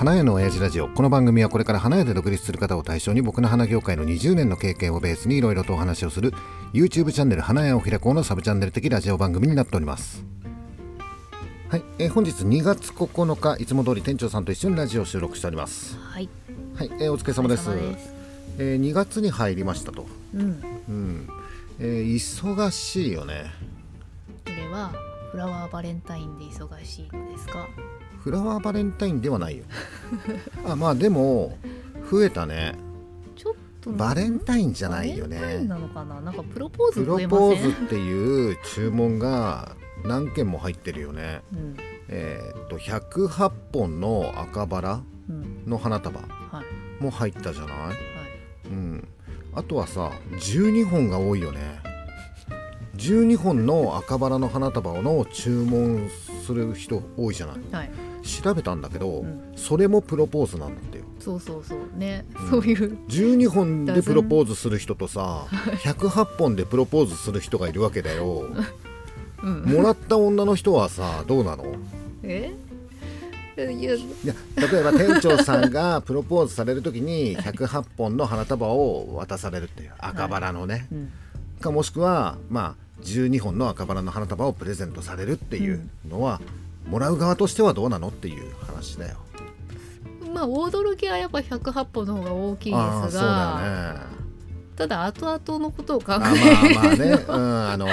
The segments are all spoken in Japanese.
花屋の親父ラジオ。この番組はこれから花屋で独立する方を対象に僕の花業界の20年の経験をベースにいろいろとお話をする YouTube チャンネル花屋を開こうのサブチャンネル的ラジオ番組になっております。はい、えー本日2月9日いつも通り店長さんと一緒にラジオを収録しております。はい。はい、えーお疲れ様です。えー2月に入りましたと。うん。うん、えー忙しいよね。これはフラワーバレンタインで忙しいのですか？フラワーバレンタインではないよ あまあでも増えたねちょっとバレンタインじゃないよバレンタインねなのかな？なんかプロポーズプロ。ポーズっていう注文が何件も入ってるよねうん。えーっと108本の赤バラうん。の花束はい。も入ったじゃない？はい。うんあとはさ12本が多いよね12本の赤バラの花束の注文する人多いじゃない？はい。調べたんだけど、うんそれもプロポーズなんだってよそうそうそうね。うんそういう。12本でプロポーズする人とさ 108本でプロポーズする人がいるわけだようん。もらった女の人はさどうなの？え？いや。例えば店長さんが プロポーズされる時に108本の花束を渡されるっていう赤バラのね、うん。かもしくはまあ12本の赤バラの花束をプレゼントされるっていうのは、もらう側としてはどうなのっていう話だよ。まあ驚きはやっぱ108本の方が大きいですああそうだが、よね。ただ後々のことを考あえまあまあね、うん、あの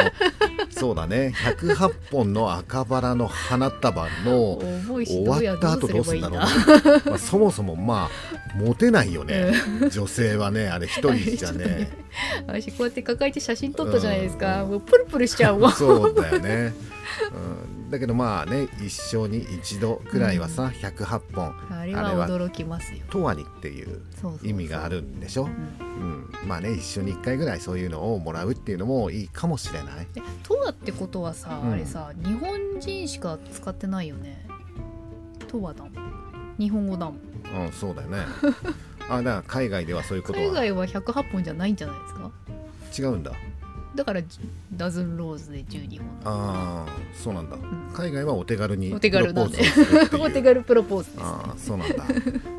そうだね。108本の赤バラの花束の終わった後どうすんだろう、まあ、そもそもまあモテないよね、女性はねあれ一人じゃね。私こうやって抱えて写真撮ったじゃないですか、もうプルプルしちゃうわそうだよね、うん、だけどまあね一生に一度くらいはさ、108本あれはは驚きますよ。とわにっていう意味があるんでしょ、うん。うん、まあね一緒に1回ぐらいそういうのをもらうっていうのもいいかもしれない。えトワってことはさ、うん。あれさ日本人しか使ってないよね？トワだもん。日本語だもん。うんそうだよね。あだから海外ではそういうことは。海外は108本じゃないんじゃないですか？違うんだだからダズンローズで12本。ああそうなんだ、ん。海外はお手軽にお手軽な。んで お手軽プロポーズです、ね、ああそうなんだ。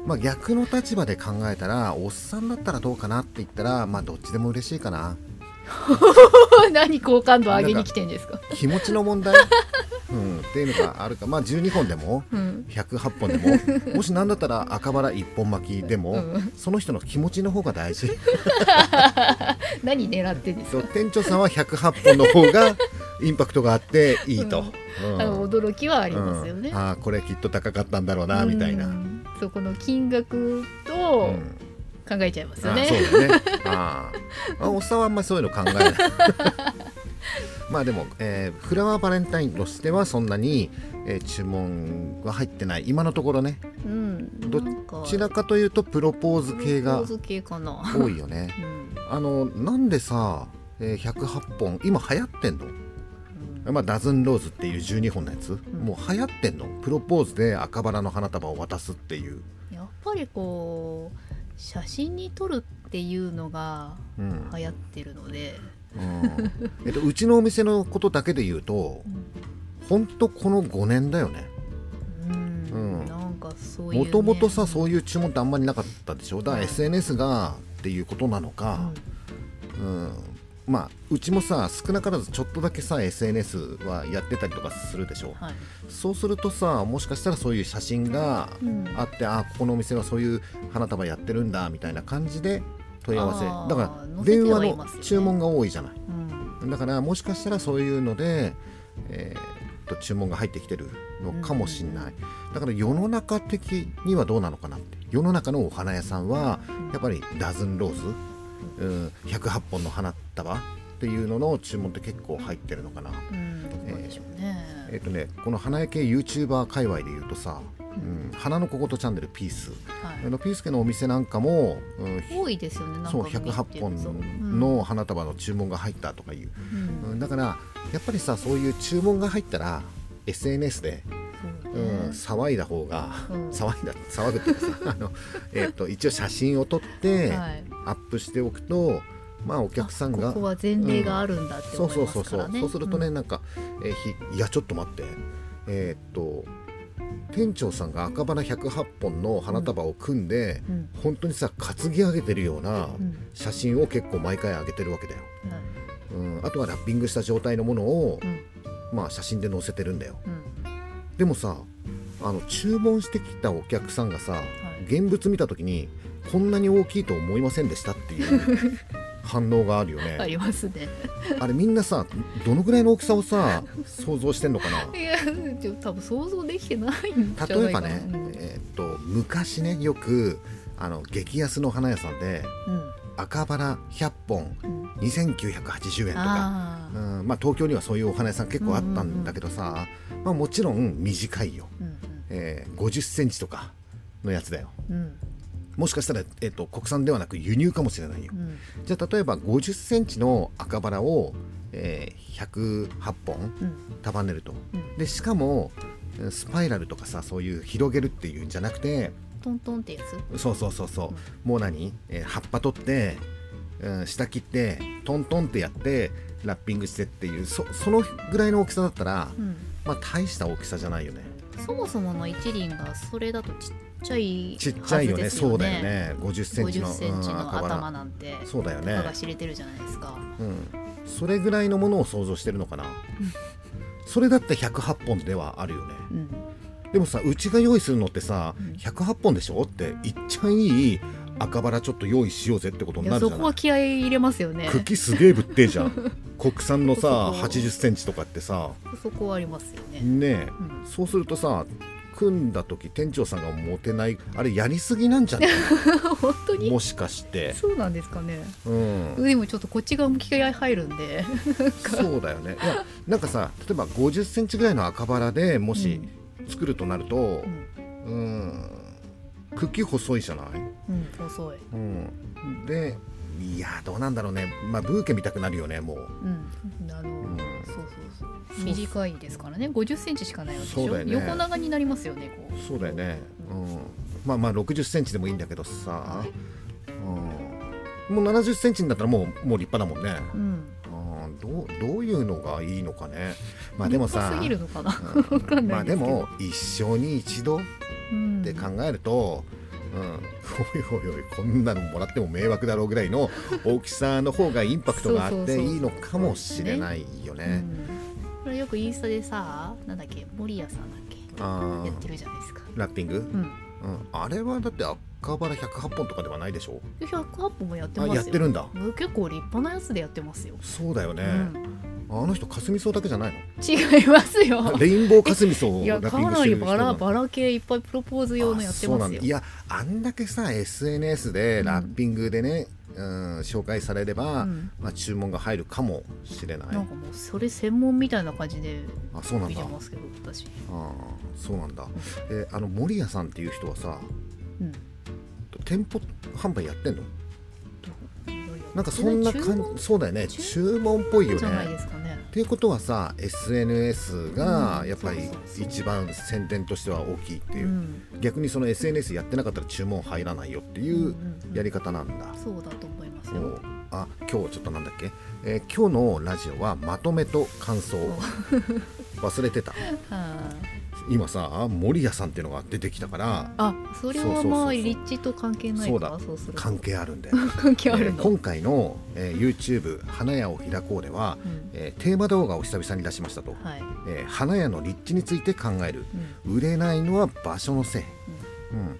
まあ逆の立場で考えたらおっさんだったらどうかなって言ったらまあどっちでも嬉しいかな。何好感度上げに来てんですか？気持ちの問題、うん、っていうのがあるか。まあ12本でもうん108本でも もし何だったら赤バラ1本巻きでも、うん。その人の気持ちの方が大事。何狙ってんですか？店長さんは108本の方がインパクトがあっていいと、うん。あの驚きはありますよね。うん、ああこれきっと高かったんだろうなみたいな、ううんんそこの金額と考えちゃいますよね、そうだね。あああおっさんはあんまりそういうの考えない。まあでも、えーフラワーバレンタインとしてはそんなに、えー注文は入ってない。今のところね。うん。どちらかというとプロポーズ系が多いよね。うん。あのなんでさ、えー108本今流行ってんの？うん。まあ、ダズンローズっていう12本のやつ、もう流行ってんの？プロポーズで赤バラの花束を渡すっていう、やっぱりこう写真に撮るっていうのがうん。流行ってるので、うん。えっと、うちのお店のことだけで言うとほんとこの5年だよね。もともとさそういう注文ってあんまりなかったでしょ？だからうん SNS がっていうことなのか、うん。まあうちもさ少なからずちょっとだけさ SNS はやってたりとかするでしょ？はい、そうするとさもしかしたらそういう写真がうん。あってあここのお店はそういう花束やってるんだみたいな感じで問い合わせ。だから電話の注文が多いじゃない。うん。だからもしかしたらそういうので、えーっと注文が入ってきてるのかもしれない、だから世の中的にはどうなのかなって。世の中のお花屋さんはやっぱりダズンローズ、うん、108本の花束っていうのの注文って結構入ってるのかな。うん。どうでしょうね、えっ、とねこの花屋系 YouTuber 界隈で言うとさ、うん、花の小言チャンネルピース。はい。あのピースケのお店なんかも、うん、多いですよねそう見てると。108本の花束の注文が入ったとかいう、うん。うんだからやっぱりさそういう注文が入ったら SNS で、そううんね騒いだ方が、うん。騒いだ騒ぐっていうかさ あの、えっと一応写真を撮ってはい。アップしておくと、まあお客さんがあここは前例があるんだってそう思いそうそうそうますからねそうするとね、んなんか、えーひいやちょっと待って。えーっと店長さんが赤花108本の花束を組んで、うん。本当にさ担ぎ上げてるようなうん。写真を結構毎回上げてるわけだよ、ん、あとはラッピングした状態のものを、うん。まあ写真で載せてるんだよ。うん。でもさあの注文してきたお客さんがさ、い。現物見た時にこんなに大きいと思いませんでしたっていう 反応があるよね、ありますね。あれみんなさどのぐらいの大きさをさ想像してんのかな？いや多分想像できてないんじ例えばね、えーっと昔ねよくあの激安の花屋さんでうん。赤バラ100本うんうん2980円とか、うん。まあ、東京にはそういうお花屋さん結構あったんだけどさ、まあ、もちろん短いよ、うんえー50センチとかのやつだよ。うん。うんもしかしたら、えーっと国産ではなく輸入かもしれないよ。うん。じゃあ例えば50センチの赤バラを、えー108本うん。束ねると。うん。でしかもえースパイラルとかさそういう広げるっていうんじゃなくてトントンってやつ？そうそうそうそう、もう何、えー葉っぱ取って、うん、下切ってトントンってやってラッピングしてっていうそそのぐらいの大きさだったら、うん。まあ大した大きさじゃないよね。そもそもの一輪がそれだとちっちゃいちっちゃいよね。そうだよね。50センチの50センチうんの頭なんてそうだよねが知れてるじゃないですか。うん、それぐらいのものを想像してるのかな。それだって108本ではあるよね。うん。でもさうちが用意するのってさうん。108本でしょ？っていっちゃんいい赤バラちょっと用意しようぜってこといになるじゃない。やそこは気合い入れますよね。茎すげえぶってえじゃん国産のさそこ80センチとかってさ。そこはありますよね。ねえ、うん。そうするとさ組んだ時店長さんが持てないあれやりすぎなんじゃない？本当に？もしかして。そうなんですかね。うん。でもちょっとこっち側も気合い入るんで。そうだよね。いやなんかさ例えば50センチぐらいの赤バラでもし作るとなるとうん。うん茎細いじゃない？うん細い。うん、でいやどうなんだろうね。まあブーケ見たくなるよねもう。うん。あの、ん。そうそうそう。そう短いですからね。50センチしかないわけでしょ、ね。横長になりますよねこう。そうだよね、うん、まあまあ60センチでもいいんだけどさ、うん、もう70センチになったらもうもう立派だもんね、うん。うん、どうどういうのがいいのかね。まあでもさまあでも一生に一度うんって考えると、うん、おいおいおいこんなのもらっても迷惑だろうぐらいの大きさの方がインパクトがあっていいのかもしれないよね。うん。これよくインスタでさなんだっけ守屋さんだっけ？やってるじゃないですか。ラッピング、うん、うん。あれはだって赤バラ108本とかではないでしょ？108本もやってあますよ。やってるんだ。うん結構立派なやつでやってますよ、そうだよね、うん。あの人かすみ草だけじゃない違いますよ。のレインボーかすみ草をいやかなりバラバラ系いっぱいプロポーズ用のやってますよ。いやあんだけさ SNS でラッピングでね、うん紹介されれば、うん。まあ、注文が入るかもしれない。なんかもうそれ専門みたいな感じであそうなんだ。見てますけど私。ああそうなんだ、えあの森谷さんっていう人はさうん。店舗販売やってんの？なんかそんな感じそうだよね。注注文っぽいよね。ね。っていうことはさ SNS がうん。やっぱり一番宣伝としては大きいっていう。う、ん。逆にその SNS やってなかったら注文入らないよっていうやり方なんだ、そうだと思いますよ。あ今日ちょっとなんだっけ、えー今日のラジオはまとめと感想。忘れてた。は今さ森谷さんっていうのが出てきたからああそれはまあ立地と関係ないそうだ。かそうすると。関係あるんだよ。関係あるの、えー今回の、えー YouTube「花屋を開こう」では、うん。えーテーマ動画を久々に出しましたと、はい、えー花屋の立地について考える。うん。売れないのは場所のせい、うん、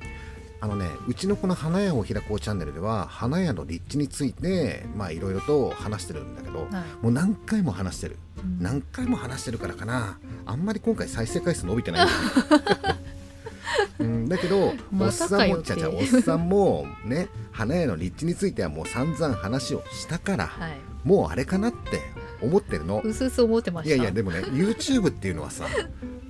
あのねうちのこの花屋を開こうチャンネルでは花屋の立地についてまあいろいろと話してるんだけど、はい。もう何回も話してる。うん。何回も話してるからかな。あんまり今回再生回数伸びてないんだよ。ね うん、だけど、まおったさんもちゃちゃおっさんもね花屋の立地についてはもう散々話をしたから、はい。もうあれかなって思ってるの。うすうす思ってました。いやいやでもね YouTube っていうのはさ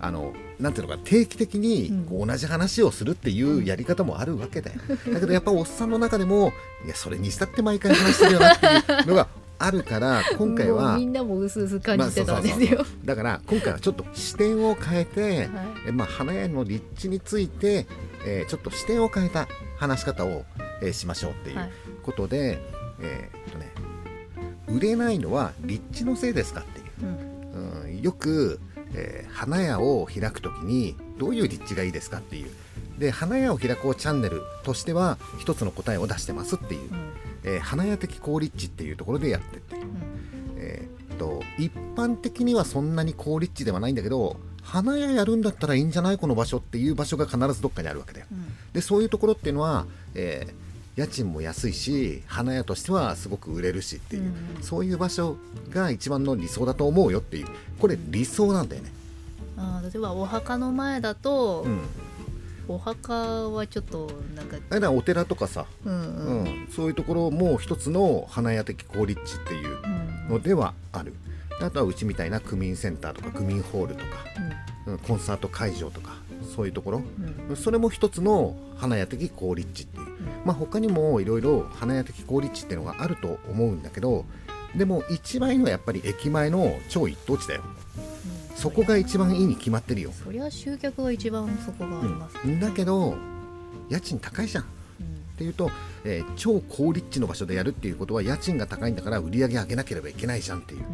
あのなんていうのか定期的にうん。こう同じ話をするっていうやり方もあるわけだよ、だけどやっぱおっさんの中でもいやそれにしたって毎回話してるよなっていうのがあるから今回はみんなもうすうす感じてたんですよ。だから今回はちょっと視点を変えて、はい。えまあ、花屋の立地について、えーちょっと視点を変えた話し方を、えーしましょうっていうはい。ことで、えーっとね売れないのは立地のせいですかっていう。うん。うんよく、えー花屋を開くときにどういう立地がいいですかっていう。で花屋を開こうチャンネルとしては一つの答えを出してますっていう、うん。えー花屋的好立地っていうところでやってって、うん。えーっと一般的にはそんなに好立地ではないんだけど花屋やるんだったらいいんじゃない？この場所っていう場所が必ずどっかにあるわけだよ。うん。でそういうところっていうのは、えー家賃も安いし花屋としてはすごく売れるしっていう、うん。そういう場所が一番の理想だと思うよっていうこれ理想なんだよね、あー例えばお墓の前だと、うん、お墓はちょっとなんかだからお寺とかさ、うんううん。んそういうところも一つの花屋的好立地っていううん。のではある。であとはうちみたいな区民センターとか区民ホールとか、うん。コンサート会場とかそういうところ。うん。うんそれも一つの花屋的好立地っていう、まあ他にもいろいろ花屋的好立地っていうのがあると思うんだけどでも一番いいのはやっぱり駅前の超一等地だよ。うん。そこが一番いいに決まってるよ、そりゃ集客が一番そこがありますうん、だけど家賃高いじゃん。っうん。ていうと、えー超好立地の場所でやるっていうことは家賃が高いんだから売り上げ上げなければいけないじゃんっていう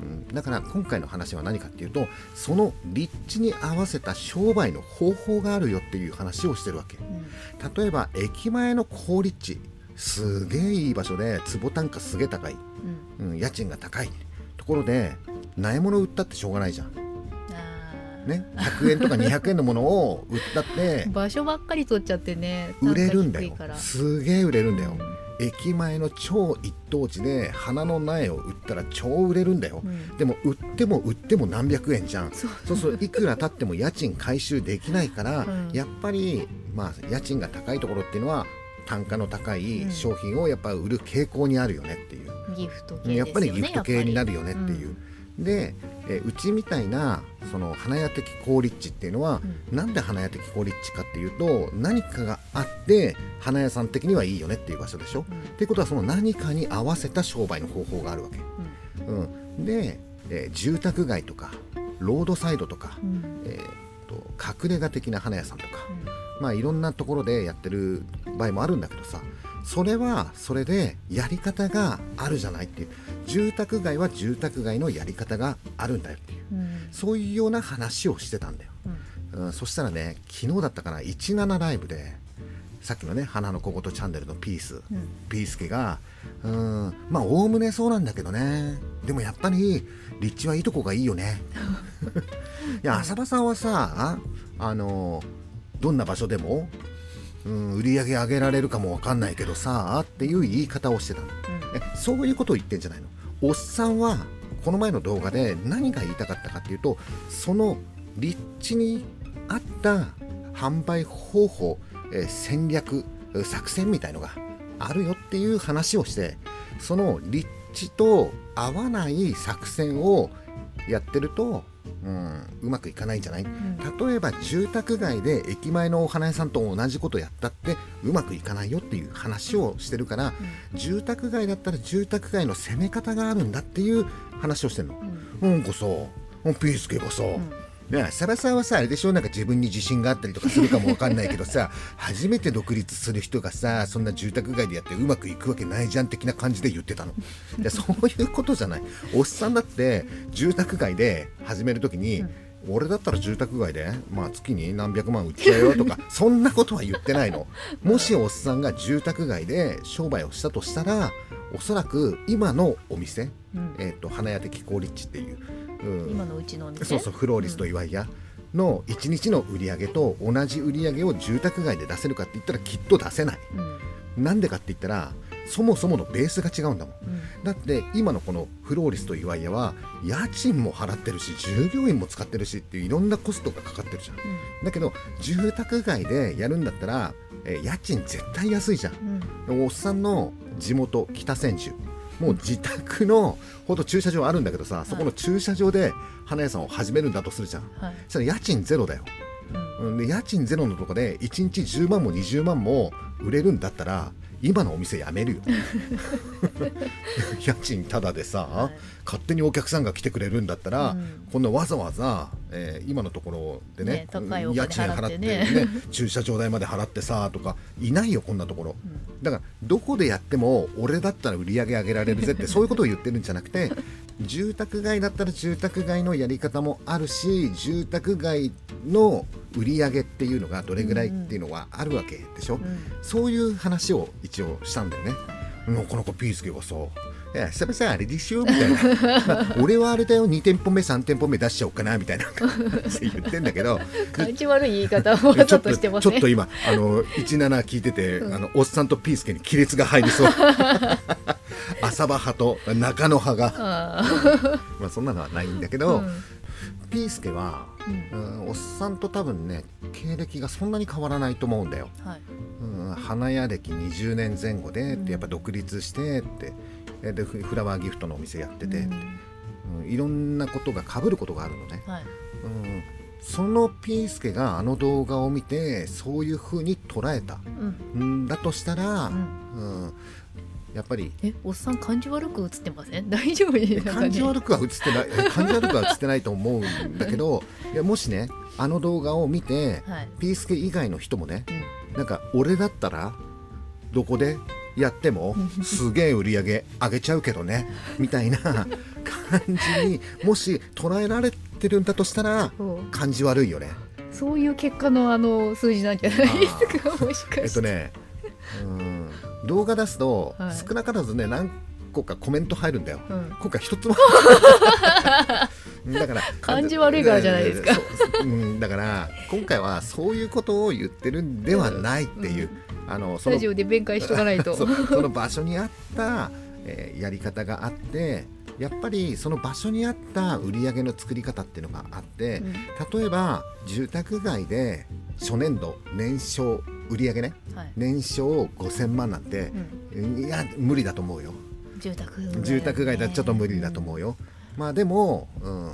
うん。うんだから今回の話は何かっていうとその立地に合わせた商売の方法があるよっていう話をしてるわけ。うん。例えば駅前の好立地。すげえいい場所で坪単価すげえ高い、うん。うん、家賃が高い。ところで苗物売ったってしょうがないじゃん、ね、100円とか200円のものを売ったって 場所ばっかり取っちゃってね売れるんだよ。すげえ売れるんだよ。うん駅前の超一等地で花の苗を売ったら超売れるんだよ、うん。でも売っても売っても何百円じゃん。そう。そうそういくら経っても家賃回収できないから、うん。やっぱりまあ家賃が高いところっていうのは単価の高いうん。商品をやっぱ売る傾向にあるよねっていう、ギフトねやっぱりギフト系になるよねやっていう、で、えーうちみたいなその花屋的好立地っていうのは、なんで花屋的好立地かっていうと何かがあって花屋さん的にはいいよねっていう場所でしょ、うん。っていうことはその何かに合わせた商売の方法があるわけ、うん、で、えー住宅街とかロードサイドとか、うん。うんえーと隠れ家的な花屋さんとか、まあいろんなところでやってる場合もあるんだけどさそれはそれでやり方があるじゃないっていう。住宅街は住宅街のやり方があるんだよっていう。うん。そういうような話をしてたんだよ、うん。うん、そしたらね昨日だったかな17ライブでさっきのね「花の小言チャンネル」のピース、うん。ピースケがうーんまあおおむねそうなんだけどね。でもやっぱり立地はいいとこがいいよね。いや浅場さんはさあのどんな場所でも、うん、売り上げ上げられるかもわかんないけどさっていう言い方をしてたの。えそういうことを言ってんじゃないの？おっさんはこの前の動画で何が言いたかったかっていうとその立地に合った販売方法、えー戦略えー作戦みたいのがあるよっていう話をしてその立地と合わない作戦をやってると、うん、うまくいかないんじゃない？ん。例えば住宅街で駅前のお花屋さんと同じことやったってうまくいかないよっていう話をしてるから、住宅街だったら住宅街の攻め方があるんだっていう話をしてるの。うん。なんかさピースケがさ、んねサバさんはさあれでしょ？なんか自分に自信があったりとかするかもわかんないけどさ 初めて独立する人がさそんな住宅街でやってうまくいくわけないじゃん的な感じで言ってたの。いやそういうことじゃない。おっさんだって住宅街で始める時に、俺だったら住宅街で、まあ、月に何百万売っちゃうよとか そんなことは言ってないの。もしおっさんが住宅街で商売をしたとしたらおそらく今のお店、うん。えー、と花屋的好立地っていう、うん。今のうちのお店そうそうフローリスと岩井屋。の1日の売り上げと同じ売り上げを住宅街で出せるかって言ったらきっと出せない。うん。なんでかって言ったらそもそものベースが違うんだもん。うん。だって今のこのフローリスと岩井屋は家賃も払ってるし従業員も使ってるしっていういろんなコストがかかってるじゃん。だけど住宅街でやるんだったら、えー家賃絶対安いじゃん。うん。おっさんの地元北千住もう自宅のほんと駐車場あるんだけどさそこの駐車場で花屋さんを始めるんだとするじゃん。はい。そ家賃ゼロだよ、うん。うん、で家賃ゼロのとこで1日10万も20万も売れるんだったら今のお店辞めるよ。家賃タダでさ、はい勝手にお客さんが来てくれるんだったら、うん。こんなわざわざ、えー今のところでねね家賃払ってね 駐車場代まで払ってさとかいないよこんなところ、だからどこでやっても俺だったら売り上げ上げられるぜって そういうことを言ってるんじゃなくて住宅街だったら住宅街のやり方もあるし住宅街の売り上げっていうのがどれぐらいっていうのはあるわけでしょ、うん。そういう話を一応したんだよね。なかなかピースケがさ「いや久々あれでしょ」みたいな。まあ俺はあれだよ2店舗目3店舗目出しちゃおうかなみたいな。言ってんだけど。感じ悪い言い方をわざとしてますね。ちょっと今あの17聞いてて、あのおっさんとピースケに亀裂が入りそう。浅場派と中野派が。あまあそんなのはないんだけーど、うん。ピースケは、うん。おっさんと多分ね経歴がそんなに変わらないと思うんだよ。はい。うん、花屋歴20年前後でってやっぱ独立してって。えでフフラワーギフトのお店やってて、うん。うんいろんなことが被ることがあるのね、はい。うん、そのピースケがあの動画を見てそういう風に捉えた。うん。んだとしたら、うん。うん。やっぱり。えおっさん感じ悪く映ってません？大丈夫？感じ悪くは映ってない。感じ悪くは映ってないと思うんだけどいやもしねあの動画を見てはいピースケ以外の人もねうんなんか俺だったらどこでやってもすげえ売り上げ上げちゃうけどねみたいな感じにもし捉えられてるんだとしたら感じ悪いよね。そういう結果のあの数字なんじゃないですかもしかして、えっとねうん。動画出すとはい。少なからずね何個かコメント入るんだよ。うん。今回一つも。だから感じ悪いからじゃないですか。そううん。だから今回はそういうことを言ってるんではないっていう、あのそのスタジオで弁解しとかないと。その場所に合った、えーやり方があってやっぱりその場所に合った売り上げの作り方っていうのがあって、例えば住宅街で初年度年商売り上げね。うんはい。年商5000万なんて、いや無理だと思うよ。住宅街住宅街だとちょっと無理だと思うよ、まあでも、うん、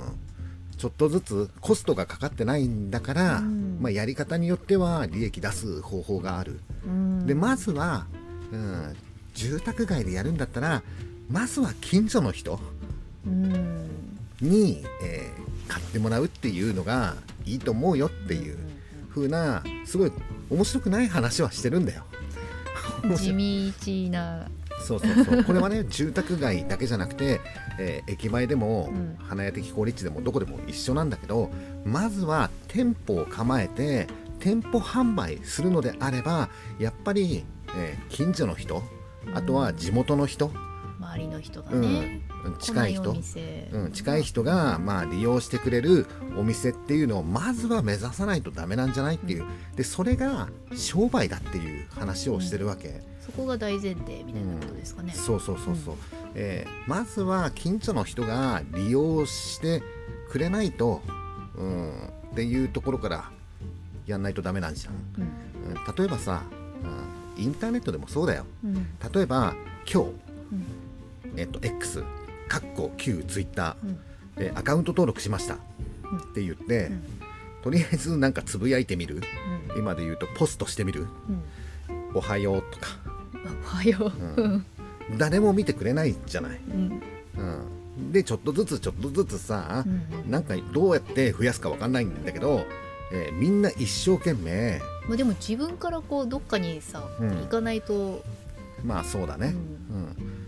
ちょっとずつコストがかかってないんだから、うん。まあ、やり方によっては利益出す方法がある、うん。でまずは、うん、住宅街でやるんだったらまずは近所の人うん。に、えー買ってもらうっていうのがいいと思うよっていう風なすごい面白くない話はしてるんだよ。地道なそうそうそう。これはね住宅街だけじゃなくて、えー駅前でも、うん。花屋的好立地でもどこでも一緒なんだけどまずは店舗を構えて店舗販売するのであればやっぱり、えー近所の人あとは地元の人、周りの人がうん。ね、近い人。うん、近い人が、まあ、利用してくれるお店っていうのをまずは目指さないとダメなんじゃないっていう。でそれが商売だっていう話をしてるわけ、そこが大前提みたいなことですかね、そうそうそうそう、えーまずは近所の人が利用してくれないと、うん、っていうところからやんないとダメなんじゃん、うん。うん、例えばさ、うん、インターネットでもそうだよ。うん。例えば今日、うんえっと X かっこ旧ツイッターうん。でアカウント登録しました。うんって言って、うん。とりあえずなんかつぶやいてみる。うん。今で言うとポストしてみる。うん。おはようとか。おはよう、うん。誰も見てくれないじゃない、うん。うん、でちょっとずつちょっとずつさう、ん。なんかどうやって増やすかわかんないんだけど、えーみんな一生懸命。まあ、でも自分からこうどっかにさ、うん。行かないと、まあそうだね、ううん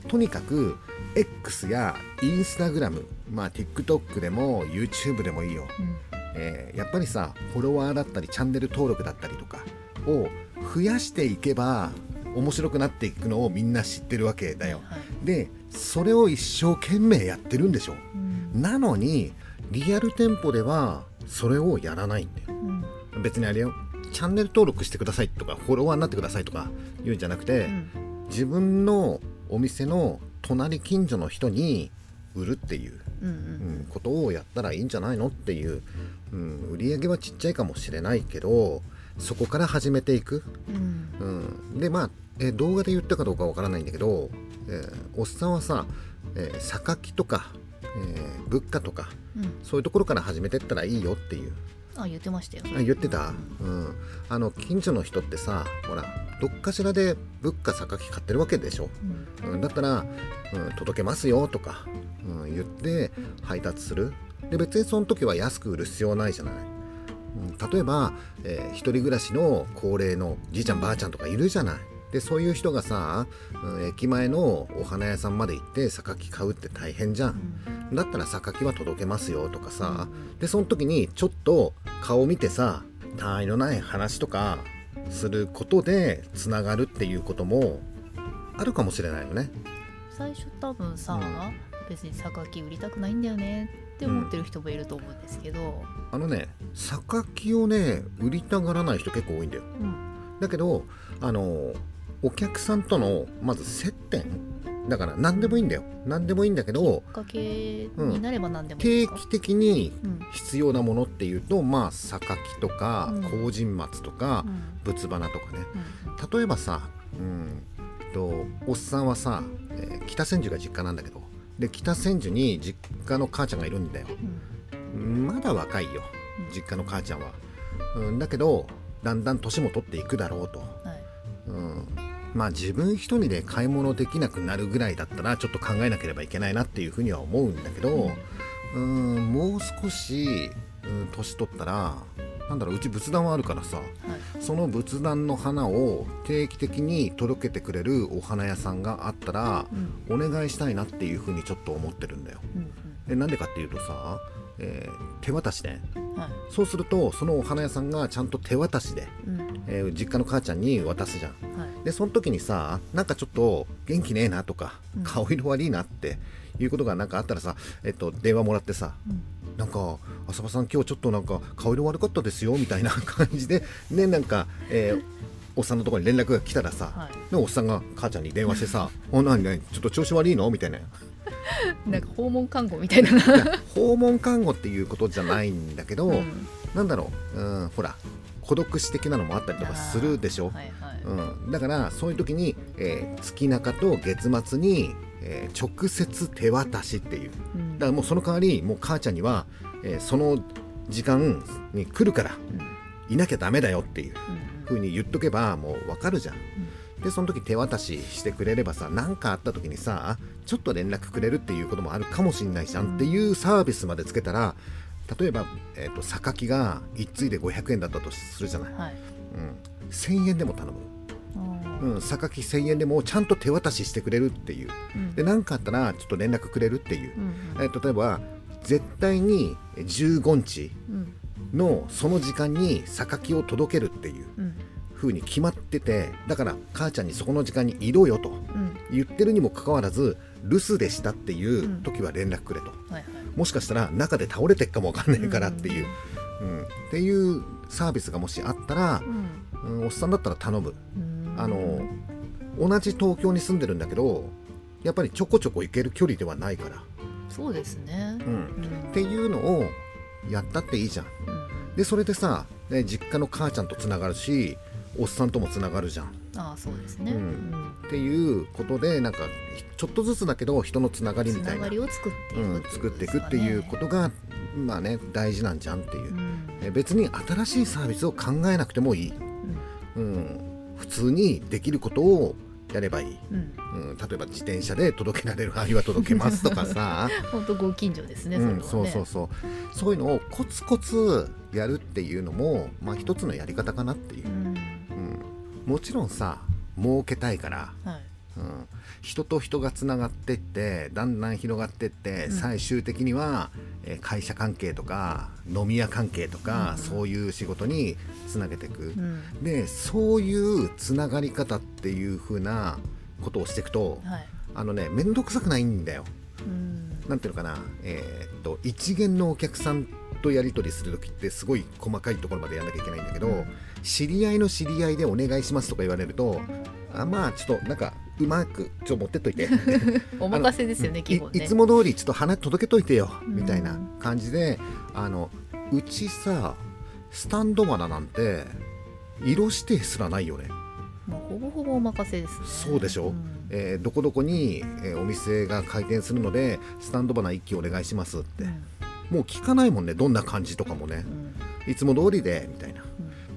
とにかく X や Instagram まあ TikTok でも YouTube でもいいよ、うん。えーやっぱりさフォロワーだったりチャンネル登録だったりとかを増やしていけば面白くなっていくのをみんな知ってるわけだよ。はいでそれを一生懸命やってるんでしょうん。なのにリアル店舗ではそれをやらないんだよ。うん。別にあれよ。チャンネル登録してくださいとかフォロワーになってくださいとか言うんじゃなくて、うん。自分のお店の隣近所の人に売るっていう、うんううんん、ことをやったらいいんじゃないのっていう、うん、売り上げはちっちゃいかもしれないけどそこから始めていく、うん。うん、でまあ、えー動画で言ったかどうかわからないんだけど、えーおっさんはさ、えー榊とか、えー物価とかうん。そういうところから始めてったらいいよっていうあ言ってましたよ。あ言ってた、うん、あの近所の人ってさほらどっかしらで物価榊買ってるわけでしょ、うん。うん、だったら、うん、届けますよとか、うん、言って配達する。で別にその時は安く売る必要ないじゃない、うん、例えば、えー一人暮らしの高齢のじいちゃんばあちゃんとかいるじゃないでそういう人がさ、うん、駅前のお花屋さんまで行って榊買うって大変じゃん、だったら榊は届けますよとかさでその時にちょっと顔見てさ他愛のない話とかすることでつながるっていうこともあるかもしれないよね。最初多分さ、うん。別に榊売りたくないんだよねって思ってる人もいると思うんですけど、あのね榊をね売りたがらない人結構多いんだよ。うん。だけどあのお客さんとのまず接点。だから何でもいいんだよ。何でもいいんだけどきっかけになれば何でも定期的にうん。必要なものっていうとまあ榊とかうん。麹松とかうん。仏花とかね。うん。例えばさうんとおっさんはさ、えー北千住が実家なんだけどで北千住に実家の母ちゃんがいるんだよ。うん。まだ若いようん。実家の母ちゃんは、うん、だけどだんだん年も取っていくだろうと、はい。うん、まあ自分一人で買い物できなくなるぐらいだったらちょっと考えなければいけないなっていうふうには思うんだけど、うん、もう少し、うん、年取ったらなんだろううち仏壇はあるからさはい。その仏壇の花を定期的に届けてくれるお花屋さんがあったらうん。お願いしたいなっていうふうにちょっと思ってるんだよ。うんでなんでかっていうとさ、えー手渡しねうんはい。そうするとそのお花屋さんがちゃんと手渡しで、うん。えー実家の母ちゃんに渡すじゃん。はい。でその時にさなんかちょっと元気ねえなとかうん。顔色悪いなっていうことがなんかあったらさ、えっと、電話もらってさうん。なんか浅場さん今日ちょっとなんか顔色悪かったですよみたいな 感じでねなんか、えーおっさんのところに連絡が来たらさ、はい。でおっさんが母ちゃんに電話してさ「お何何ちょっと調子悪いの?」みたいな なんか訪問看護みたいな、訪問看護っていうことじゃないんだけど、うん。なんだろううんほら孤独死的なのもあったりとかするでしょ、はいはい、うん、だからそういう時に、えー月中と月末に、えー直接手渡しっていう。うん。だからもうその代わりもう母ちゃんには、えーその時間に来るからうん。いなきゃダメだよっていううん風に言っとけばもうわかるじゃん。でその時手渡ししてくれればさ何かあった時にさちょっと連絡くれるっていうこともあるかもしんないじゃんっていうサービスまでつけたら例えば、えー、と榊が1対で500円だったとするじゃない、はい。うん、1000円でも頼む。うん、榊1000円でもちゃんと手渡ししてくれるっていう。うん。で何かあったらちょっと連絡くれるっていう、うんえ例えば絶対に15日うん。のその時間に榊を届けるっていう。うん風に決まっててだから母ちゃんにそこの時間にいろよとうん。言ってるにもかかわらず留守でしたっていう時は連絡くれと、はいはい。もしかしたら中で倒れてっかもわかんないからっていう、うん。っていうサービスがもしあったらう、ん。うん、おっさんだったら頼む。うん。あの同じ東京に住んでるんだけどやっぱりちょこちょこ行ける距離ではないから、そうですね。う、うん。ん、っていうのをやったっていいじゃん。うん。でそれでさ、ね、実家の母ちゃんとつながるしおっさんともつながるじゃん。ああそうですね、ううん。んっていうことでなんかちょっとずつだけど人のつながりつみたな。ないがりを作っていくうん、作っていくっていうことがまあね大事なんじゃんっていう。う、ん。え別に新しいサービスを考えなくてもいい、うん、普通にできることをやればいい、うん。うん、例えば自転車で届けられる範囲は届けますとかさ、本当ご近所ですね、うん、それはね。そうそうそう。そういうのをコツコツやるっていうのも、まあ、一つのやり方かなっていう。う、んうん、もちろんさ儲けたいから、はい。うん、人と人がつながってってだんだん広がってって、うん。最終的には、えー会社関係とか飲み屋関係とか、うん。そういう仕事につなげていく、うん。でそういうつながり方っていう風なことをしていくとはい。あのね面倒くさくないんだよ。うん。なんていうのかな、えーっと一元のお客さんとやり取りする時ってすごい細かいところまでやんなきゃいけないんだけど、うん知り合いの知り合いでお願いしますとか言われるとあまあちょっとなんかうまくちょっと持ってっといて。お任せですよねい基本ね。いつも通りちょっと花届けといてよ、うん。みたいな感じであのうちさスタンド花なんて色指定すらないよね。もうほぼほぼお任せですね。そうでしょ？ん。えーどこどこに、えーお店が開店するのでスタンド花1機お願いしますって、うん。もう聞かないもんねどんな感じとかもね。うん。いつも通りでみたいな、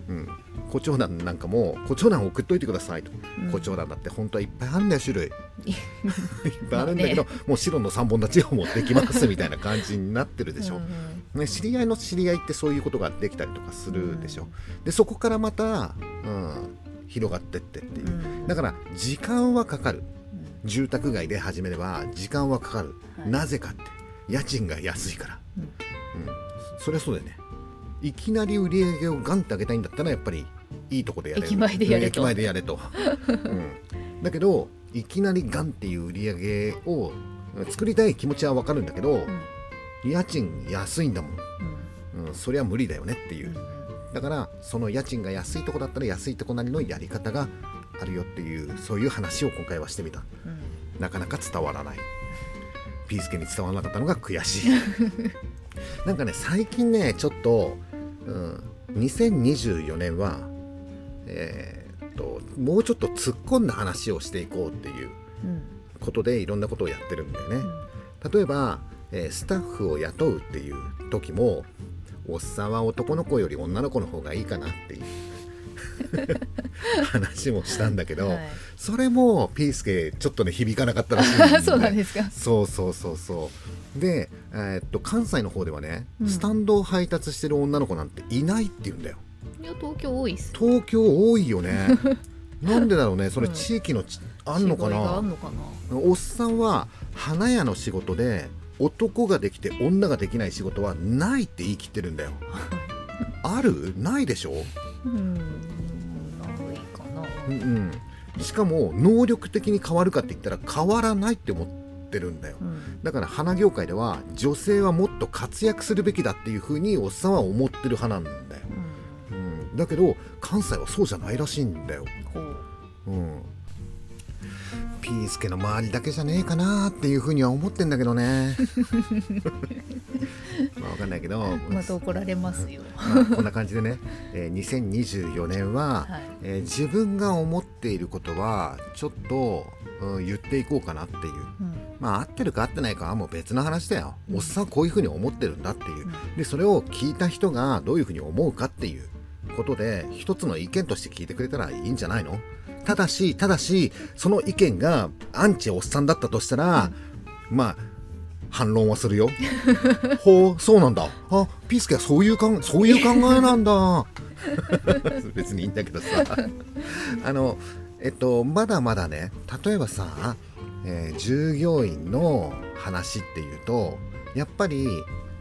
うん、胡蝶蘭なんかも胡蝶蘭送っといてくださいと、うん。胡蝶蘭だって本当はいっぱいあるんだよ種類いっぱいあるんだけど、まもう白の3本立ちを持ってきますみたいな感じになってるでしょ、うんうんね、知り合いの知り合いってそういうことができたりとかするでしょ、でそこからまた、うん、広がってってっていう、うん。だから時間はかかる。うん。住宅街で始めれば時間はかかる、はい。なぜかって。家賃が安いから、うん。うん、そりゃそうだよね。いきなり売り上げをガンって上げたいんだったらやっぱりいいとこでやれ駅前でやれと。駅前でやれと、うん、だけどいきなりガンっていう売り上げを作りたい気持ちはわかるんだけど、家賃安いんだもん、うん。うん、そりゃ無理だよねっていう。うん。だからその家賃が安いとこだったら安いとこなりのやり方があるよっていうそういう話を今回はしてみた。うん。なかなか伝わらない。ピースケに伝わらなかったのが悔しい。なんかね最近ねちょっと、うん、2024年はえーっともうちょっと突っ込んだ話をしていこうっていううん。ことでいろんなことをやってるんだよね、例えば、えースタッフを雇うっていう時もおっさんは男の子より女の子の方がいいかなっていう 話もしたんだけど、はい。それもピースケちょっとね響かなかったらしいんだよね。そうなんですか。そうそうそうそう。で、えーっと関西の方ではね、うん。スタンドを配達してる女の子なんていないって言うんだよいや東京多いっす東京多いよね。なんでだろうね。それうん。地域のち、あんあんのかな？おっさんは花屋の仕事で男ができて女ができない仕事はないって言い切ってるんだよ。ある？ないでしょ、うんないかな。うんうん、しかも能力的に変わるかって言ったら変わらないって思ってるんだよ。うん。だから花業界では女性はもっと活躍するべきだっていうふうにおっさんは思ってる派なんだよ、うんうん、だけど関西はそうじゃないらしいんだよ。ほう。うん、ピースケの周りだけじゃねえかなっていうふうには思ってんだけどね。まあわかんないけど、また怒られますよ。まあこんな感じでね、えー2024年は、はい。えー自分が思っていることはちょっと、うん言っていこうかなっていう。うん。まあ合ってるか合ってないかはもう別の話だよ、うん。おっさんはこういうふうに思ってるんだっていう。うん。でそれを聞いた人がどういうふうに思うかっていうことで一つの意見として聞いてくれたらいいんじゃないの？ただしただしその意見がアンチおっさんだったとしたら、まあ反論はするよ。ほうそうなんだ。あピースケはそういうかんそういう考えなんだ。別にいいんだけどさ。あのえっとまだまだね例えばさ、えー従業員の話っていうとやっぱり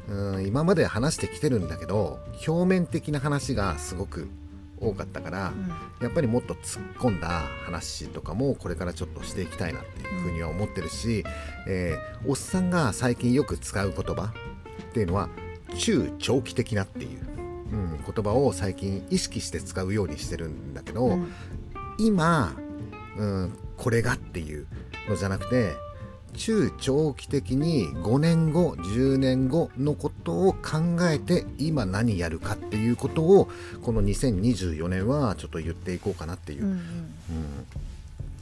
うん今まで話してきてるんだけど表面的な話がすごく多かったから、やっぱりもっと突っ込んだ話とかもこれからちょっとしていきたいなっていうふうには思ってるし、えーおっさんが最近よく使う言葉っていうのは中長期的なっていう、うん、言葉を最近意識して使うようにしてるんだけど、うん。今、うん、これがっていうのじゃなくて中長期的に5年後10年後のことを考えて今何やるかっていうことをこの2024年はちょっと言っていこうかなっていう、うんうん。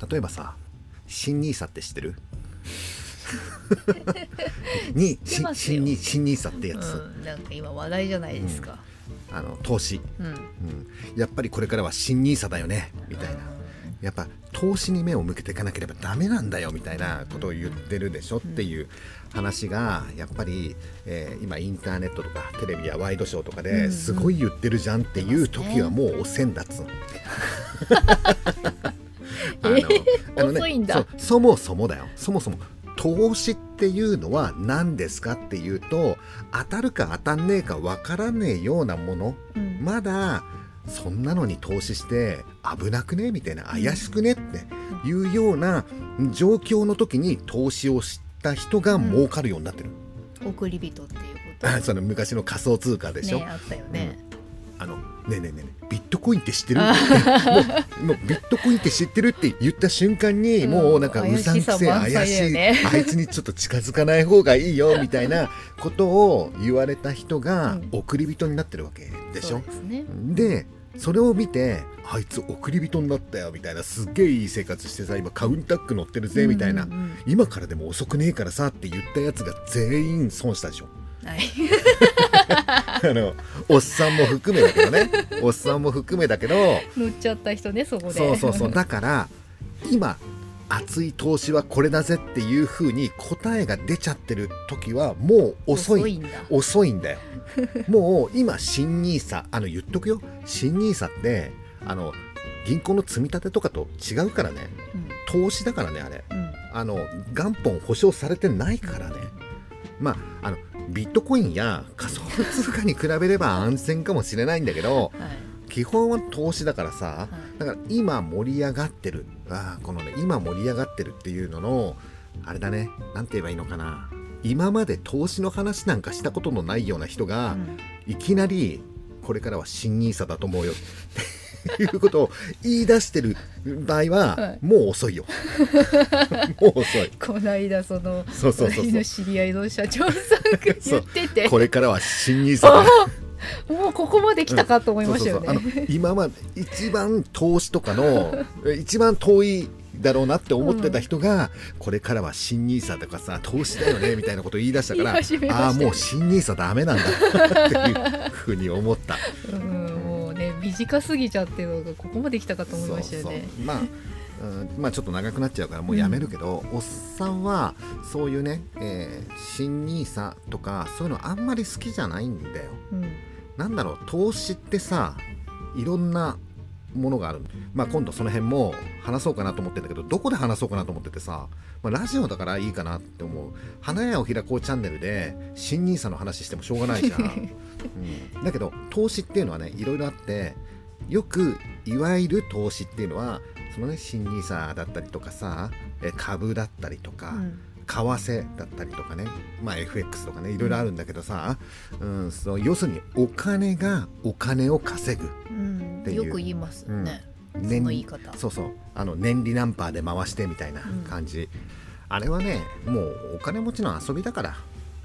例えばさ新ニーサって知ってる？に新ニ新ニーサってやつ、うん。なんか今話題じゃないですか。あの投資、うん。うん、やっぱりこれからは新ニーサだよね。みたいなやっぱ投資に目を向けていかなければダメなんだよみたいなことを言ってるでしょっていう話がやっぱり、えー今インターネットとかテレビやワイドショーとかですごい言ってるじゃんっていう時はもうおせんだっつ。あの そもそもだよ。そもそも投資っていうのは何ですかっていうと当たるか当たんねえかわからねえようなもの。うん。まだそんなのに投資して危なくね？みたいな怪しくね？っていうような状況の時に投資をした人が儲かるようになってる、送り人っていうこと？あ その昔の仮想通貨でしょ、ねあったよね。あのねえねえねえビットコインって知ってる？もうビットコインって知ってるって言った瞬間に、うん。もうなんかうささんくせえ怪しい、あいつにちょっと近づかない方がいいよみたいなことを言われた人がうん。送り人になってるわけでしょ？そう、ですね。でそれを見てあいつ送り人になったよみたいなすっげえいい生活してさ今カウンタック乗ってるぜみたいな、うん。うんうん今からでも遅くねえからさって言ったやつが全員損したでしょ。はい。あのおっさんも含めだけどね。おっさんも含めだけど乗っちゃった人ねそこで。そうそうそう。だから今熱い投資はこれだぜっていう風に答えが出ちゃってる時はもう遅い。んだ。遅いんだよ。もう今新ニーサあの言っとくよ。新ニーサってあの銀行の積み立てとかと違うからね。投資だからねあれ。うんうん。あの元本保証されてないからね。まああのビットコインや仮想通貨に比べれば安全かもしれないんだけどはい。基本は投資だからさはい。だから今盛り上がってるあーこのね今盛り上がってるっていうののあれだねなんて言えばいいのかな。今まで投資の話なんかしたことのないような人が、うん。いきなりこれからは新ニーサだと思うよっていうことを言い出してる場合は、はい。もう遅いよ。もう遅い。この間そのそうそうそう知り合いの社長さんが言ってて。これからは新ニーサだ もうここまで来たかと思いましたよね。そうそうそう。あの今まで一番投資とかの 一番遠いだろうなって思ってた人が、これからは新ニーサとかさ投資だよねみたいなことを言い出したからああもう新ニーサダメなんだっていうふうに思った。うん、もうね短すぎちゃってここまで来たかと思いましたよね。そうそう。まあうんまあちょっと長くなっちゃうからもうやめるけど、おっさんはそういうね、えー新ニーサとかそういうのあんまり好きじゃないんだよ。うん。なんだろう投資ってさいろんなものがある。まあ今度その辺も話そうかなと思ってんだけどどこで話そうかなと思っててさ、まあ、ラジオだからいいかなって思う。花屋を開こうチャンネルで新ニーサの話してもしょうがないじゃん、うん、だけど投資っていうのはねいろいろあってよくいわゆる投資っていうのはそのね新ニーサだったりとかさえ株だったりとか、うん。為替だったりとかね、まあ、FX とかねいろいろあるんだけどさ、うん、その要するにお金がお金を稼ぐうんていう。よく言いますよね。そ年の言い方。そうそう。あの年利ナンパーで回してみたいな感じ、あれはねもうお金持ちの遊びだから。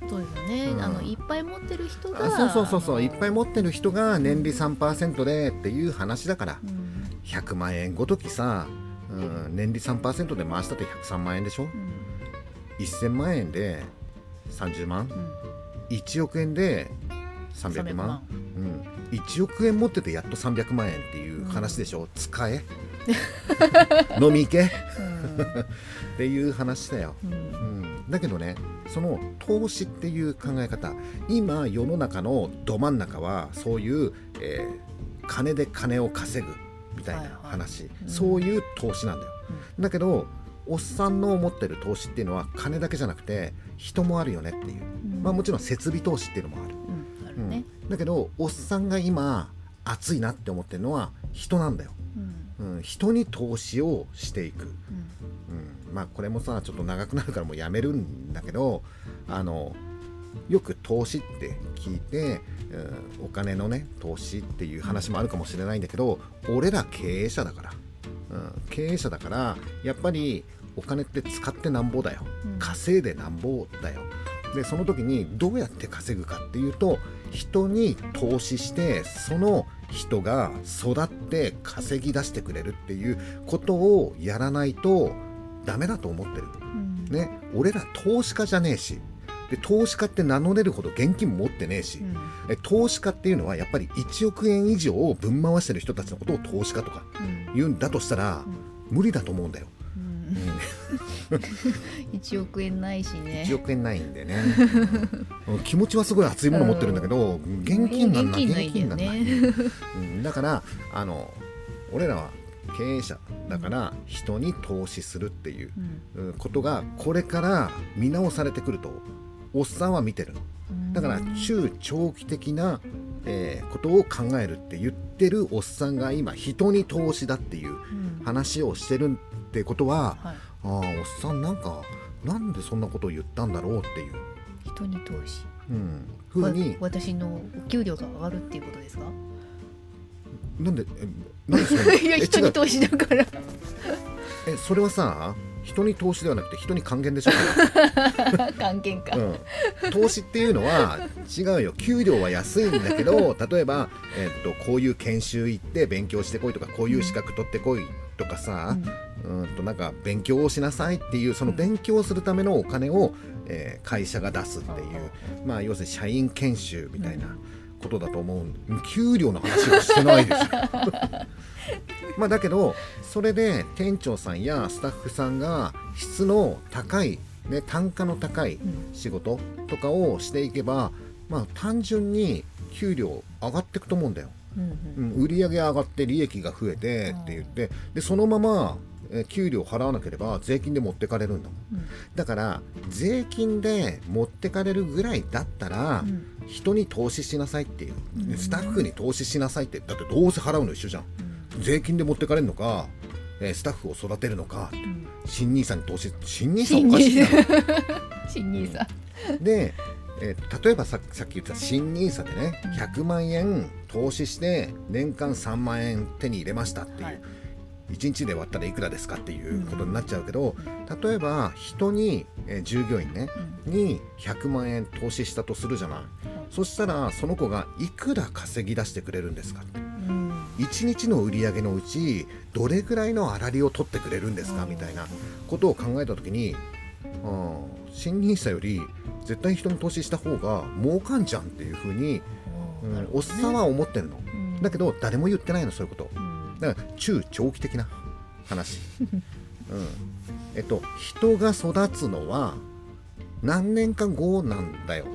そうですよね。うん。あのいっぱい持ってる人が。あそうそうそうそう。いっぱい持ってる人が年利3%でっていう話だから。うん100万円ごときさ、うん、年利3%で回したって103万円でしょ？うん。1000万円で30万？うん。1億円で300万？うん、1億円持っててやっと300万円っていう話でしょ、使え。飲み行け。っていう話だよ、うん。うん、だけどねその投資っていう考え方今世の中のど真ん中はそういう、えー金で金を稼ぐみたいな話、はいはいうんそういう投資なんだよ、だけどおっさんの思ってる投資っていうのは金だけじゃなくて人もあるよねっていう、うん。まあもちろん設備投資っていうのもある。うん。あるね。うん。だけどおっさんが今熱いなって思ってるのは人なんだよ、うん。うん、人に投資をしていく、うん。うん、まあこれもさちょっと長くなるからもうやめるんだけどあのよく投資って聞いて、うん、お金のね投資っていう話もあるかもしれないんだけど俺ら経営者だから、うん、経営者だからやっぱりお金って使ってなんぼだよ。うん。稼いでなんぼだよ。でその時にどうやって稼ぐかっていうと人に投資してその人が育って稼ぎ出してくれるっていうことをやらないとダメだと思ってる。うん。ね俺ら投資家じゃねえしで投資家って名乗れるほど現金持ってねえし、うん。え投資家っていうのはやっぱり1億円以上をぶん回してる人たちのことを投資家とかうん。言うんだとしたら無理だと思うんだよ、うん。うん。1億円ないしね。1億円ないんでね、うん。気持ちはすごい熱いもの持ってるんだけど現金なんない現金ないんだよね。うん、だからあの俺らは経営者だから人に投資するっていううん。うん。ことがこれから見直されてくるとおっさんは見てるだから中長期的な、えーことを考えるって言ってるおっさんが今人に投資だっていううん。話をしてるってことははい。ああおっさんなんかなんでそんなことを言ったんだろうっていう、人に投資。うん、ふうに。わ私のお給料が上がるっていうことですか？なんでえなんで いや人に投資だから。えそれはさ人に投資ではなくて人に還元でしょ、関係か、うん、投資っていうのは違うよ。給料は安いんだけど 例えば、えっとこういう研修行って勉強してこいとかこういう資格取ってこいとかさ、うん。となんか勉強をしなさいっていうその勉強するためのお金を、えー会社が出すっていう、まあ要するに社員研修みたいなことだと思う給料の話はしてないでしょ まあだけどそれで店長さんやスタッフさんが質の高い、ね、単価の高いうん仕事とかをしていけば、まあ単純に給料上がっていくと思うんだよ。うんうん。うん、売り上げ上がって利益が増えてって言ってでそのまま、えー給料払わなければ税金で持ってかれるんだもん。うん。だから税金で持ってかれるぐらいだったら、うん。人に投資しなさいっていう、うん。スタッフに投資しなさいって。だってどうせ払うの一緒じゃん。税金で持ってかれるのか、えースタッフを育てるのかうん。新ニーサに投資新ニーサおかしいな。新ニーサで、えー例えばささっき言った新ニーサでねうん。100万円投資して年間3万円手に入れましたっていう、はい1日で割ったらいくらですかっていうことになっちゃうけど、例えば人に、えー従業員ねに100万円投資したとするじゃない、そしたらその子がいくら稼ぎ出してくれるんですかって。うん。1日の売り上げのうちどれぐらいの粗利を取ってくれるんですかうんみたいなことを考えた時に、うん、新入社より絶対人に投資した方が儲かんじゃんっていうふうに、うん。おっさんは思ってるの。うん。だけど誰も言ってないのそういうこと。うんだから中長期的な話、うん。えっと人が育つのは何年か後なんだよ。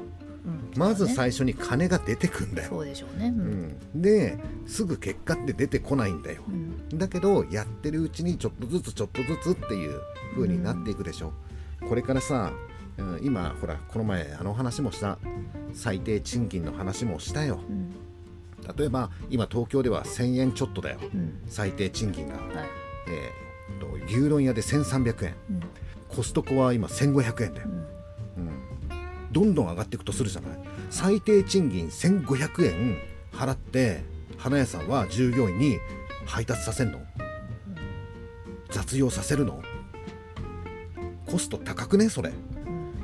うん。まず最初に金が出てくんだよ、そうでしょうね。ううん。ん、ですぐ結果って出てこないんだよ。うん。だけどやってるうちにちょっとずつちょっとずつっていう風になっていくでしょ、これからさ、うん今ほらこの前あの話もした。最低賃金の話もしたよ。うん例えば今東京では1000円ちょっとだよ。うん。最低賃金が、はい。えーと牛丼屋で1300円。うん。コストコは今1500円だよ。う、ん。うん、どんどん上がっていくとするじゃない。最低賃金1500円払って花屋さんは従業員に配達させんの。雑用させるの。コスト高くねそれ。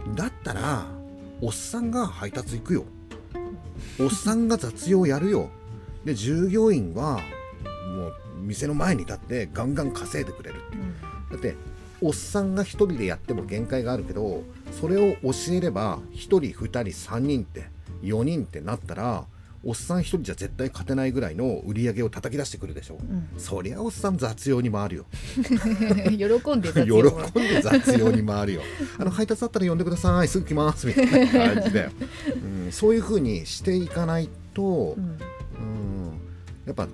うん。だったらおっさんが配達行くよおっさんが雑用やるよ。で従業員はもう店の前に立ってガンガン稼いでくれるう。ん。だっておっさんが1人でやっても限界があるけどそれを教えれば1人2人3人って4人ってなったらおっさん1人じゃ絶対勝てないぐらいの売り上げを叩き出してくるでしょ、う。ん。そりゃおっさん雑用に回るよ。喜んで雑 喜用んで雑用に回るよ。あの配達あったら呼んでください。すぐ来ます。みたいな感じだよ、うん、そういう風にしていかないと、うん。うんやっぱ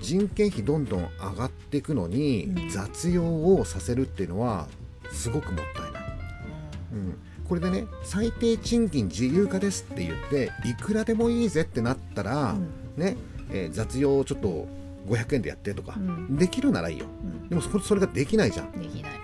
人件費どんどん上がっていくのに、うん。雑用をさせるっていうのはすごくもったいない、うん、これでね最低賃金自由化ですって言っていくらでもいいぜってなったら、うん。ねえー雑用をちょっと500円でやってとか、うん。できるならいいよ。うん。でもそそれができないじゃん。っ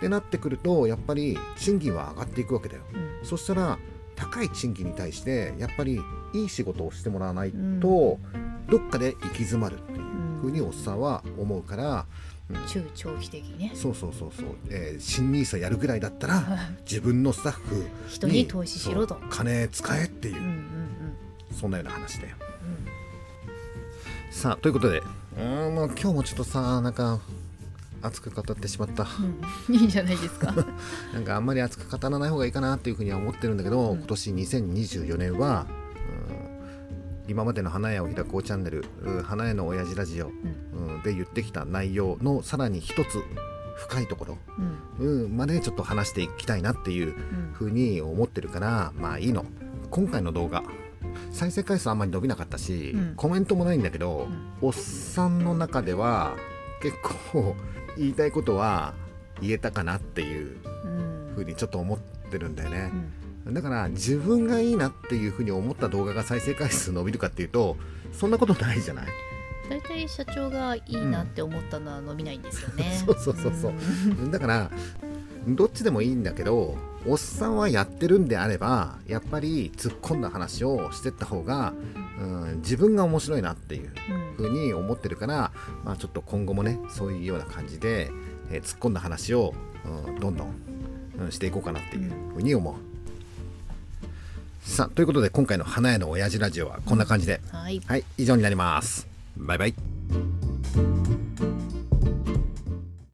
てなってくるとやっぱり賃金は上がっていくわけだよ。うん。そしたら高い賃金に対してやっぱりいい仕事をしてもらわないと、うん。どっかで行き詰まるっていううんふうにおっさんは思うから、うん中長期的にね。そうそうそうそう、えー新ニーサやるぐらいだったら 自分のスタッフ人に投資しろと。金使えっていう、うんうんそんなような話だよ。うん。さあということでうーんもう今日もちょっとさなんか熱く語ってしまった。うん。いいじゃないですか。なんかあんまり熱く語らない方がいいかなっていうふうには思ってるんだけど、うん。今年2024年は、うん今までの花屋を開こうチャンネル、うん。花屋の親父ラジオ、うん。うんで言ってきた内容のさらに一つ深いところ、うん。うん、までちょっと話していきたいなっていううん。ふうに思ってるからまあいいの。今回の動画再生回数あんまり伸びなかったし、うん。コメントもないんだけど、おっさんの中では結構言いたいことは言えたかなっていううん。ふうにちょっと思ってるんだよね。う、んだから自分がいいなっていうふうに思った動画が再生回数伸びるかっていうとそんなことないじゃない？大体社長がいいなって思ったのは伸びないんですよね、そうそうそうそう。ん。だからどっちでもいいんだけどおっさんはやってるんであればやっぱり突っ込んだ話をしてった方が、うん、自分が面白いなっていううんふうに思ってるから、まあ、ちょっと今後もねそういうような感じで、えー突っ込んだ話を、うん、どんどん、うん、していこうかなっていうふうに思う。さあということで今回の花屋の親父ラジオはこんな感じで、はいはい以上になります。バイバイ。